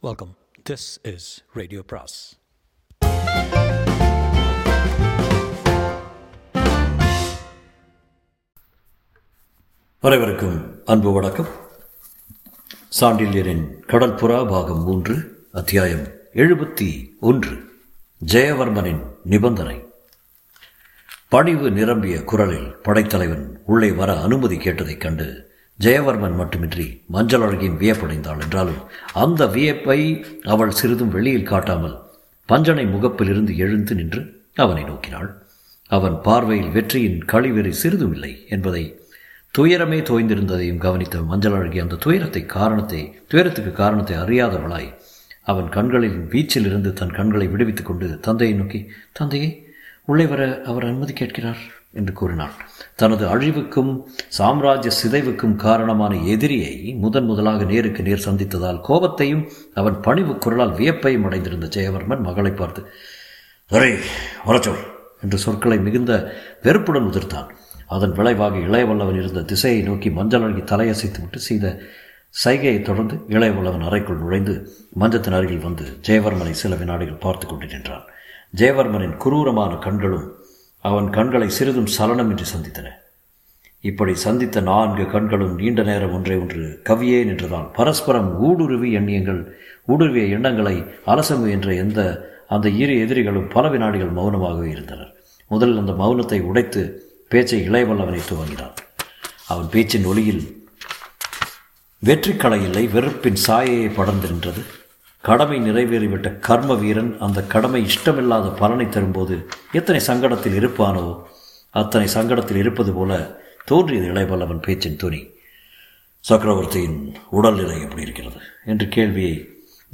Welcome this is radio பிராஸ் அனைவருக்கும் அன்பு வணக்கம். சாண்டில்யரின் கடற்புறா பாகம் மூன்று அத்தியாயம் எழுபத்தி ஒன்று ஜெயவர்மனின் நிபந்தனை. பணிவு நிரம்பிய குரலில் படைத்தலைவன் உள்ளே வர அனுமதி கேட்டதைக் கண்டு ஜெயவர்மன் மட்டுமின்றி மஞ்சள் அழகியும் வியப்படைந்தாள் என்றாலும் அந்த வியப்பை அவள் சிறிதும் வெளியில் காட்டாமல் பஞ்சனை முகப்பிலிருந்து எழுந்து நின்று அவனை நோக்கினாள். அவன் பார்வையில் வெற்றியின் கழிவெறி சிறிதும் இல்லை என்பதை துயரமே தோய்ந்திருந்ததையும் கவனித்த மஞ்சள் அழகி அந்த துயரத்தை காரணத்தை துயரத்துக்கு காரணத்தை அறியாதவளாய் அவன் கண்களின் வீச்சிலிருந்து தன் கண்களை விடுவித்துக் கொண்டு தந்தையை நோக்கி தந்தையே உள்ளே வர அவர் அனுமதி கேட்கிறார். என்று கூறினாள். தனது அழிவுக்கும் சாம்ராஜ்ய சிதைவுக்கும் காரணமான எதிரியை முதன் முதலாக நேருக்கு நேர் சந்தித்ததால் கோபத்தையும் அவன் பணிவு குரலால் வியப்பையும் அடைந்திருந்த ஜெயவர்மன் மகளை பார்த்து ஒரே வரச்சொல் என்று சொற்களை மிகுந்த வெறுப்புடன் உதிர்த்தான். அதன் விளைவாக இளையவல்லவன் இருந்த திசையை நோக்கி மஞ்சள் அழகி தலையசைத்து விட்டு செய்த சைகையை தொடர்ந்து இளையவல்லவன் அறைக்குள் நுழைந்து மஞ்சத்தின் அருகில் வந்து ஜெயவர்மனை சில வினாடிகள் பார்த்து கொண்டு நின்றான். ஜெயவர்மனின் குரூரமான கண்களும் அவன் கண்களை சிறிதும் சலனமின்றி சந்தித்தன. இப்படி சந்தித்த நான்கு கண்களும் நீண்ட நேரம் ஒன்றே ஒன்று கவியே நின்றதால் பரஸ்பரம் ஊடுருவி எண்ணியங்கள் ஊடுருவிய எண்ணங்களை அலசமு என்ற எந்த அந்த இரு எதிரிகளும் பல வினாடிகள் மௌனமாகவே இருந்தனர். முதலில் அந்த மௌனத்தை உடைத்து பேச்சை இளையவல்லவனை துவங்கினான். அவன் பேச்சின் ஒளியில் வெற்றி இல்லை வெறுப்பின் சாயையை படர்ந்திருந்தது நின்றது. கடமை நிறைவேறிவிட்ட கர்ம வீரன் அந்த கடமை இஷ்டமில்லாத பலனை தரும்போது எத்தனை சங்கடத்தில் இருப்பானோ அத்தனை சங்கடத்தில் இருப்பது போல தோன்றியது இளையவல்லவன் பேச்சின் துணி. சக்கரவர்த்தியின் உடல்நிலை எப்படி இருக்கிறது? என்று கேள்வியை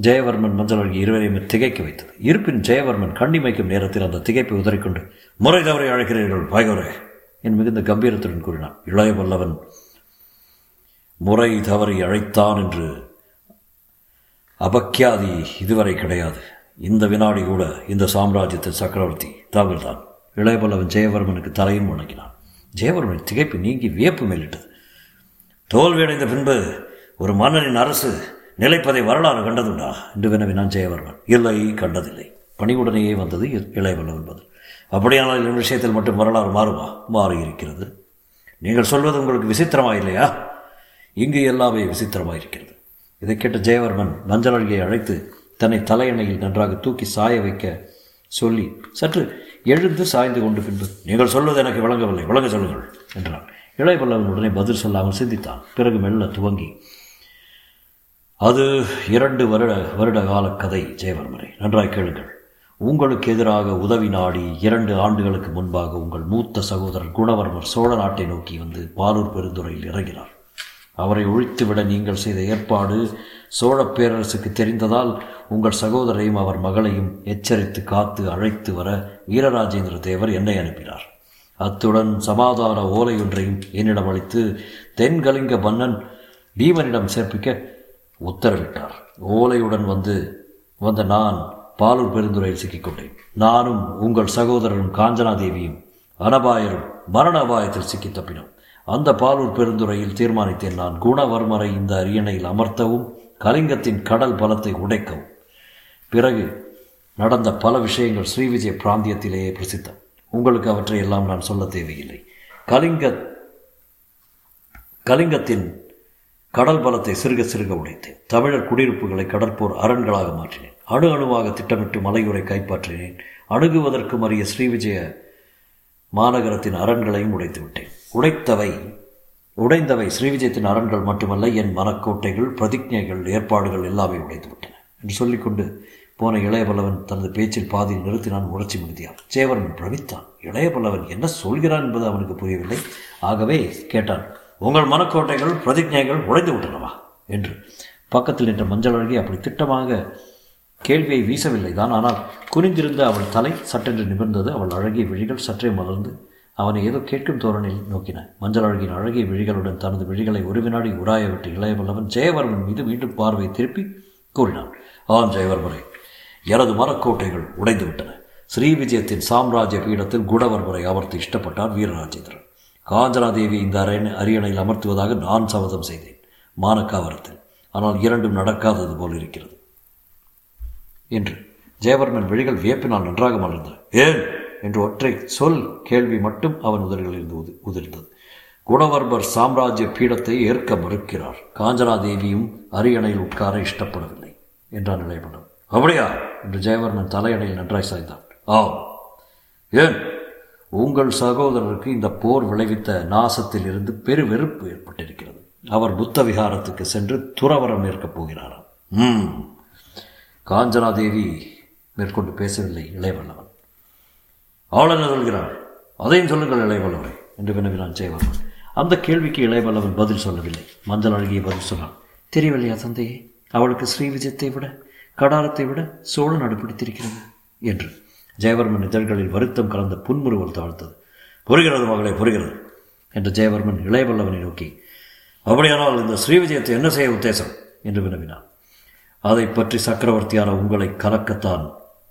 ஜெயவர்மன் மஞ்சள் அழகி இருவரையும் திகைக்க வைத்தது. இருப்பின் ஜெயவர்மன் கண்ணிமைக்கும் நேரத்தில் அந்த திகைப்பை உதறிக்கொண்டு முறை தவறை அழைக்கிறீர்கள் பாய்கோரே என் மிகுந்த கம்பீரத்துடன் கூறினான். இளையவல்லவன் முறை தவறி அழைத்தான் என்று அபக்கியாதி இதுவரை கிடையாது. இந்த வினாடி கூட இந்த சாம்ராஜ்யத்தின் சக்கரவர்த்தி தாங்கள்தான் இளையபல்லவன் ஜெயவர்மனுக்கு தலையும் வணங்கினான் ஜெயவர்மன் திகைப்பு நீங்கி வியப்பு மேலிட்டது. தோல்வியடைந்த பின்பு ஒரு மன்னனின் அரசு நிலைப்பதை வரலாறு கண்டதுண்டா? என்று வினவினான் ஜெயவர்மன். இல்லை கண்டதில்லை. பணிவுடனேயே வந்தது இளையவல்லவன் பதில். அப்படியானால் இந்த விஷயத்தில் மட்டும் வரலாறு மாறுமா? மாறியிருக்கிறது. நீங்கள் சொல்வது உங்களுக்கு விசித்திரமா இல்லையா? இங்கு எல்லாமே விசித்திரமாக இருக்கிறது இதை கேட்ட ஜெயவர்மன் மஞ்சளியை அழைத்து தன்னை தலையணையில் நன்றாக தூக்கி சாய வைக்க சொல்லி சற்று எழுந்து சாய்ந்து கொண்டு பின்பு நீங்கள் சொல்வது எனக்கு விளங்கவில்லை விளங்க சொல்லுங்கள் என்றான். இளையவல்லவன் உடனே பதில் சொல்லாமல் சிந்தித்தான். பிறகு மெல்ல துவங்கி அது இரண்டு வருட வருட கால கதை ஜெயவர்மனை. நன்றாய் கேளுங்கள். உங்களுக்கு எதிராக உதவி நாடி இரண்டு ஆண்டுகளுக்கு முன்பாக உங்கள் மூத்த சகோதரர் குணவர்மர் சோழ நாட்டை நோக்கி வந்து பாலூர் பெருந்துறையில் இறங்கினார். அவரை ஒழித்துவிட நீங்கள் செய்த ஏற்பாடு சோழ பேரரசுக்கு தெரிந்ததால் உங்கள் சகோதரையும் அவர் மகளையும் எச்சரித்து காத்து அழைத்து வர வீரராஜேந்திர தேவர் என்னை அனுப்பினார். அத்துடன் சமாதான ஓலை ஒன்றையும் என்னிடம் அளித்து தென்கலிங்க மன்னன் பீமனிடம் சேர்ப்பிக்க உத்தரவிட்டார். ஓலையுடன் வந்து வந்த நான் பாலூர் பெருந்துறையில் சிக்கிக்கொண்டேன். நானும் உங்கள் சகோதரரும் காஞ்சனாதேவியும் அனபாயரும் மரண அபாயத்தில் சிக்கி தப்பினோம். அந்த பாலூர் பெருந்துறையில் தீர்மானித்தேன் நான். குணவர்மரை இந்த அரியணையில் அமர்த்தவும் கலிங்கத்தின் கடல் பலத்தை உடைக்கவும். பிறகு நடந்த பல விஷயங்கள் ஸ்ரீவிஜய பிராந்தியத்திலேயே பிரசித்தம் உங்களுக்கு அவற்றை எல்லாம் நான் சொல்ல தேவையில்லை. கலிங்க கலிங்கத்தின் கடல் பலத்தை சிறுக சிறுக உடைத்தேன். தமிழர் குடியிருப்புகளை கடற்போர் அரண்களாக மாற்றினேன். அணு அணுவாக திட்டமிட்டு மலையுறை கைப்பற்றினேன். அணுகுவதற்கும் அறிய ஸ்ரீவிஜய மாநகரத்தின் அரண்களையும் உடைத்து விட்டேன் உடைத்தவை உடைந்தவை ஸ்ரீவிஜயத்தின் அரண்கள் மட்டுமல்ல என் மனக்கோட்டைகள் பிரதிஜைகள் ஏற்பாடுகள் எல்லாமே உடைந்துவிட்டன என்று சொல்லிக்கொண்டு போன இளையபல்லவன் தனது பேச்சில் பாதியில் நிறுத்தினான் உணர்ச்சி மிகுதியான் சேவரன் பிரவித்தான் இளையபல்லவன் என்ன சொல்கிறான் என்பது அவனுக்கு புரியவில்லை. ஆகவே கேட்டான் உங்கள் மனக்கோட்டைகள் பிரதிஜைகள் உடைந்து விட்டனவா என்று. பக்கத்தில் நின்ற மஞ்சள் அழகி அப்படி திட்டமாக கேள்வியை வீசவில்லை தான் ஆனால் குனிந்திருந்த அவள் தலை சட்டென்று நிமிர்ந்தது. அவள் அழகிய விழிகள் சற்றே மலர்ந்து அவனை ஏதோ கேட்கும் தோரணில் நோக்கின மஞ்சள் அழகின் அழகிய விழிகளுடன் தனது விழிகளை ஒரு வினாடி உராய விட்டு இளையவல்லவன் ஜெயவர்மன் மீது மீண்டும் பார்வை திருப்பி கூறினான். ஆம் ஜெயவர்மரே எனது மரக்கோட்டைகள் உடைந்து விட்டன ஸ்ரீ விஜயத்தின் சாம்ராஜ்ய பீடத்தில் குடவர்மரை அமர்த்து இஷ்டப்பட்டார் வீரராஜேந்திரன். காஞ்சனாதேவி இந்த அரண் அரியணையில் அமர்த்துவதாக நான் சபதம் செய்தேன். மானக்காவரத்தில். ஆனால் இரண்டும் நடக்காதது போல் இருக்கிறது. என்று ஜெயவர்மன் விழிகள் வியப்பினால் நன்றாக மலர்ந்தது ஏன்? என்று ஒற்றை சொல் கேள்வி மட்டும் அவன் உதடுகளிலிருந்து உதி உதிர்ந்தது. குணவர்பர் சாம்ராஜ்ய பீடத்தை ஏற்க மறுக்கிறார். காஞ்சனாதேவியும் அரியணையில் உட்கார இஷ்டப்படவில்லை என்றான் இளையமன்னன் அப்படியா? என்று ஜெயவர்மன் தலையணையில் நன்றாய் சாய்ந்தான். ஆம். ஏன்? உங்கள் சகோதரருக்கு இந்த போர் விளைவித்த நாசத்தில் இருந்து பெரு வெறுப்பு ஏற்பட்டிருக்கிறது. அவர் புத்த விகாரத்துக்கு சென்று துறவரம் ஏற்கப் போகிறாராம். ம். காஞ்சனாதேவி மேற்கொண்டு பேசவில்லை இளையவல்லவன் ஆளுநர் சொல்கிறார். அதையும் சொல்லுங்கள் இளையவல்லவரை என்று வினவினான் ஜெயவர்மன் அந்த கேள்விக்கு இளையவல்லவன் பதில் சொல்லவில்லை. மஞ்சள் அழகிய பதில் சொன்னான். தெரியவில்லையா தந்தையே அவளுக்கு ஸ்ரீ விஜயத்தை விட கடாரத்தை விட சோழ நடுப்பிடித்திருக்கிறது என்று. ஜெயவர்மன் இதழ்களில் வருத்தம் கலந்த புன்முறுவல் தாழ்த்தது. புரிகிறது மகளே புரிகிறது என்று ஜெயவர்மன் இளையவல்லவனை நோக்கி. அப்படியானால் இந்த ஸ்ரீவிஜயத்தை என்ன செய்ய உத்தேசம் என்று வினவினான். அதை பற்றி சக்கரவர்த்தியான உங்களை கலக்கத்தான்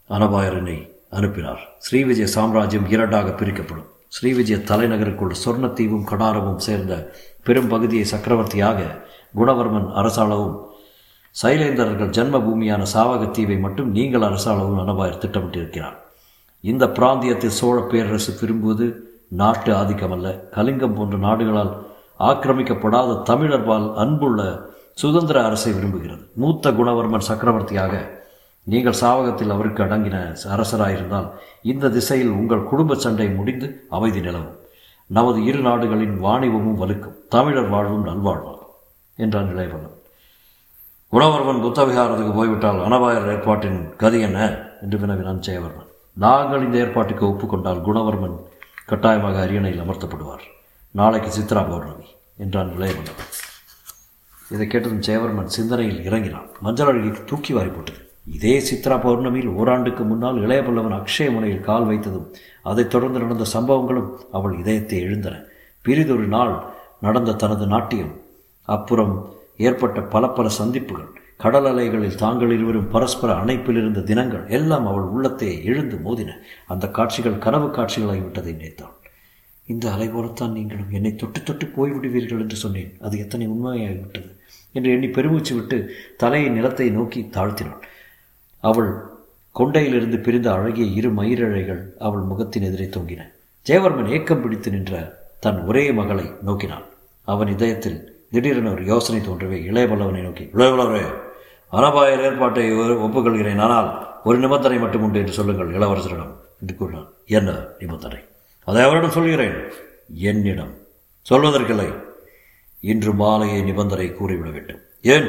அனபாயரனை அனுப்பினார். ஸ்ரீவிஜய சாம்ராஜ்யம் இரண்டாக பிரிக்கப்படும். ஸ்ரீவிஜய தலைநகருக்குள் சொர்ணத்தீவும் கடாரமும் சேர்ந்த பெரும் பகுதியை சக்கரவர்த்தியாக குணவர்மன் அரசாளவும் சைலேந்திரர்கள் ஜன்மபூமியான சாவகத்தீவை மட்டும் நீங்கள் அரசாளவும் அனபாயர் திட்டமிட்டிருக்கிறார். இந்த பிராந்தியத்தில் சோழ பேரரசு விரும்புவது நாட்டு ஆதிக்கமல்ல. கலிங்கம் போன்ற நாடுகளால் ஆக்கிரமிக்கப்படாத தமிழர்பால் அன்புள்ள சுதந்திர அரசை விரும்புகிறது. மூத்த குணவர்மன் சக்கரவர்த்தியாக நீங்கள் சாவகத்தில் அவருக்கு அடங்கின அரசராயிருந்தால் இந்த திசையில் உங்கள் குடும்ப சண்டை முடிந்து அமைதி நிலவும். நமது இரு நாடுகளின் வாணிபமும் வலுக்கும். தமிழர் வாழ்வும் நல்வாழ்வாகும் என்றான் இளையவல்லன் குணவர்மன் புத்தவிகாரத்துக்கு போய்விட்டால் அனபாயர் ஏற்பாட்டின் கதி என்ன? என்று வினவினான் ஜெயவர்மன். நாங்கள் இந்த ஏற்பாட்டுக்கு ஒப்புக்கொண்டால் குணவர்மன் கட்டாயமாக அரியணையில் அமர்த்தப்படுவார். நாளைக்கு சித்ரா பௌர்ணமி என்றான் இளையவல்லன் இதை கேட்டதும் ஜெயவர்மன் சிந்தனையில் இறங்கினான். மஞ்சள் அழகிக்கு தூக்கி வாரி போட்டது. இதே சித்ரா பௌர்ணமியில் ஓராண்டுக்கு முன்னால் இளையபல்லவன் அக்ஷய முனையில் கால் வைத்ததும் அதைத் தொடர்ந்து நடந்த சம்பவங்களும் அவள் இதயத்தை எழுந்தன. பிரிதொரு நாள் நடந்த தனது நாட்டியம். அப்புறம் ஏற்பட்ட பல பல சந்திப்புகள் கடல் அலைகளில் தாங்கள் இருவரும் பரஸ்பர அணைப்பில் இருந்த தினங்கள் எல்லாம் அவள் உள்ளத்தை எழுந்து மோதின. அந்த காட்சிகள் கனவு காட்சிகளாகிவிட்டதை நினைத்தாள். இந்த அலை போலத்தான் நீங்களும் என்னை தொட்டு தொட்டு போய்விடுவீர்கள் என்று சொன்னேன். அது எத்தனை உண்மையாகிவிட்டது என்று எண்ணி பெருமூச்சு விட்டு தலையை நிலத்தை நோக்கி தாழ்த்தினாள். அவள் கொண்டையிலிருந்து பிரிந்த அழகிய இரு மயிரிழைகள் அவள் முகத்தின் எதிரே தொங்கின. ஜெயவர்மன் ஏக்கம் பிடித்து நின்ற தன் ஒரே மகளை நோக்கினான் அவன் இதயத்தில் திடீரென ஒரு யோசனை தோன்றவே இளையவல்லவனை நோக்கி இளையவல்லவரே அனபாயர் ஏற்பாட்டை ஒப்புக்கொள்கிறேன். ஆனால் ஒரு நிபந்தனை மட்டும் உண்டு என்று சொல்லுங்கள் இளவரசரிடம் என்று கூறினான். என்ன நிபந்தனை? அதை அவரிடம் சொல்கிறேன். என்னிடம்? சொல்வதற்கில்லை. இன்று மாலையே நிபந்தனை கூறிவிட வேண்டும். ஏன்?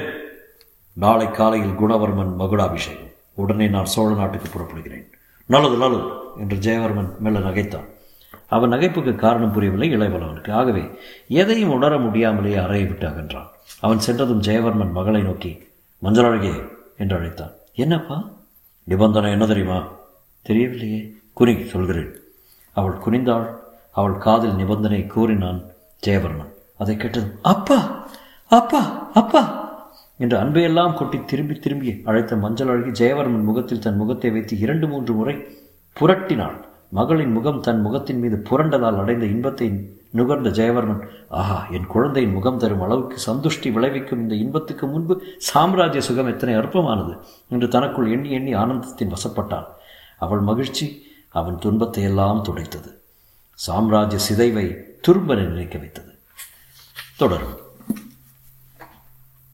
நாளை காலையில் குணவர்மன் மகுடாபிஷேகம். உடனே நான் சோழ நாட்டுக்கு புறப்படுகிறேன். நல்லது நல்லது என்று ஜெயவர்மன் மெல்ல நகைத்தான். அவன் நகைப்புக்கு காரணம் புரியவில்லை இளையவளவனுக்கு ஆகவே எதையும் உணர முடியாமலேயே அறையை விட்டு அகன்றான் அவன் சென்றதும் ஜெயவர்மன் மகளை நோக்கி மஞ்சளழகே என்று அழைத்தான். என்னப்பா? நிபந்தனை என்ன தெரியுமா? தெரியவில்லையே. குறி சொல்கிறேன். அவள் குனிந்தாள். அவள் காதில் நிபந்தனை கூறினான் ஜெயவர்மன். அதை கேட்டதும் அப்பா அப்பா அப்பா என்று அன்பையெல்லாம் கொட்டி திரும்பி திரும்பி அழைத்த மஞ்சள் அழகி ஜெயவர்மன் முகத்தில் தன் முகத்தை வைத்து இரண்டு மூன்று முறை புரட்டினாள். மகளின் முகம் தன் முகத்தின் மீது புரண்டதால் அடைந்த இன்பத்தை நுகர்ந்த ஜெயவர்மன் ஆஹா என் குழந்தையின் முகம் தரும் அளவுக்கு சந்துஷ்டி விளைவிக்கும் இந்த இன்பத்துக்கு முன்பு சாம்ராஜ்ய சுகம் எத்தனை அற்பமானது! என்று தனக்குள் எண்ணி எண்ணி ஆனந்தத்தின் வசப்பட்டான் அவள் மகிழ்ச்சி அவன் துன்பத்தை எல்லாம் துடைத்தது. சாம்ராஜ்ய சிதைவை துரும்ப நினைக்க வைத்தது. தொடரும்.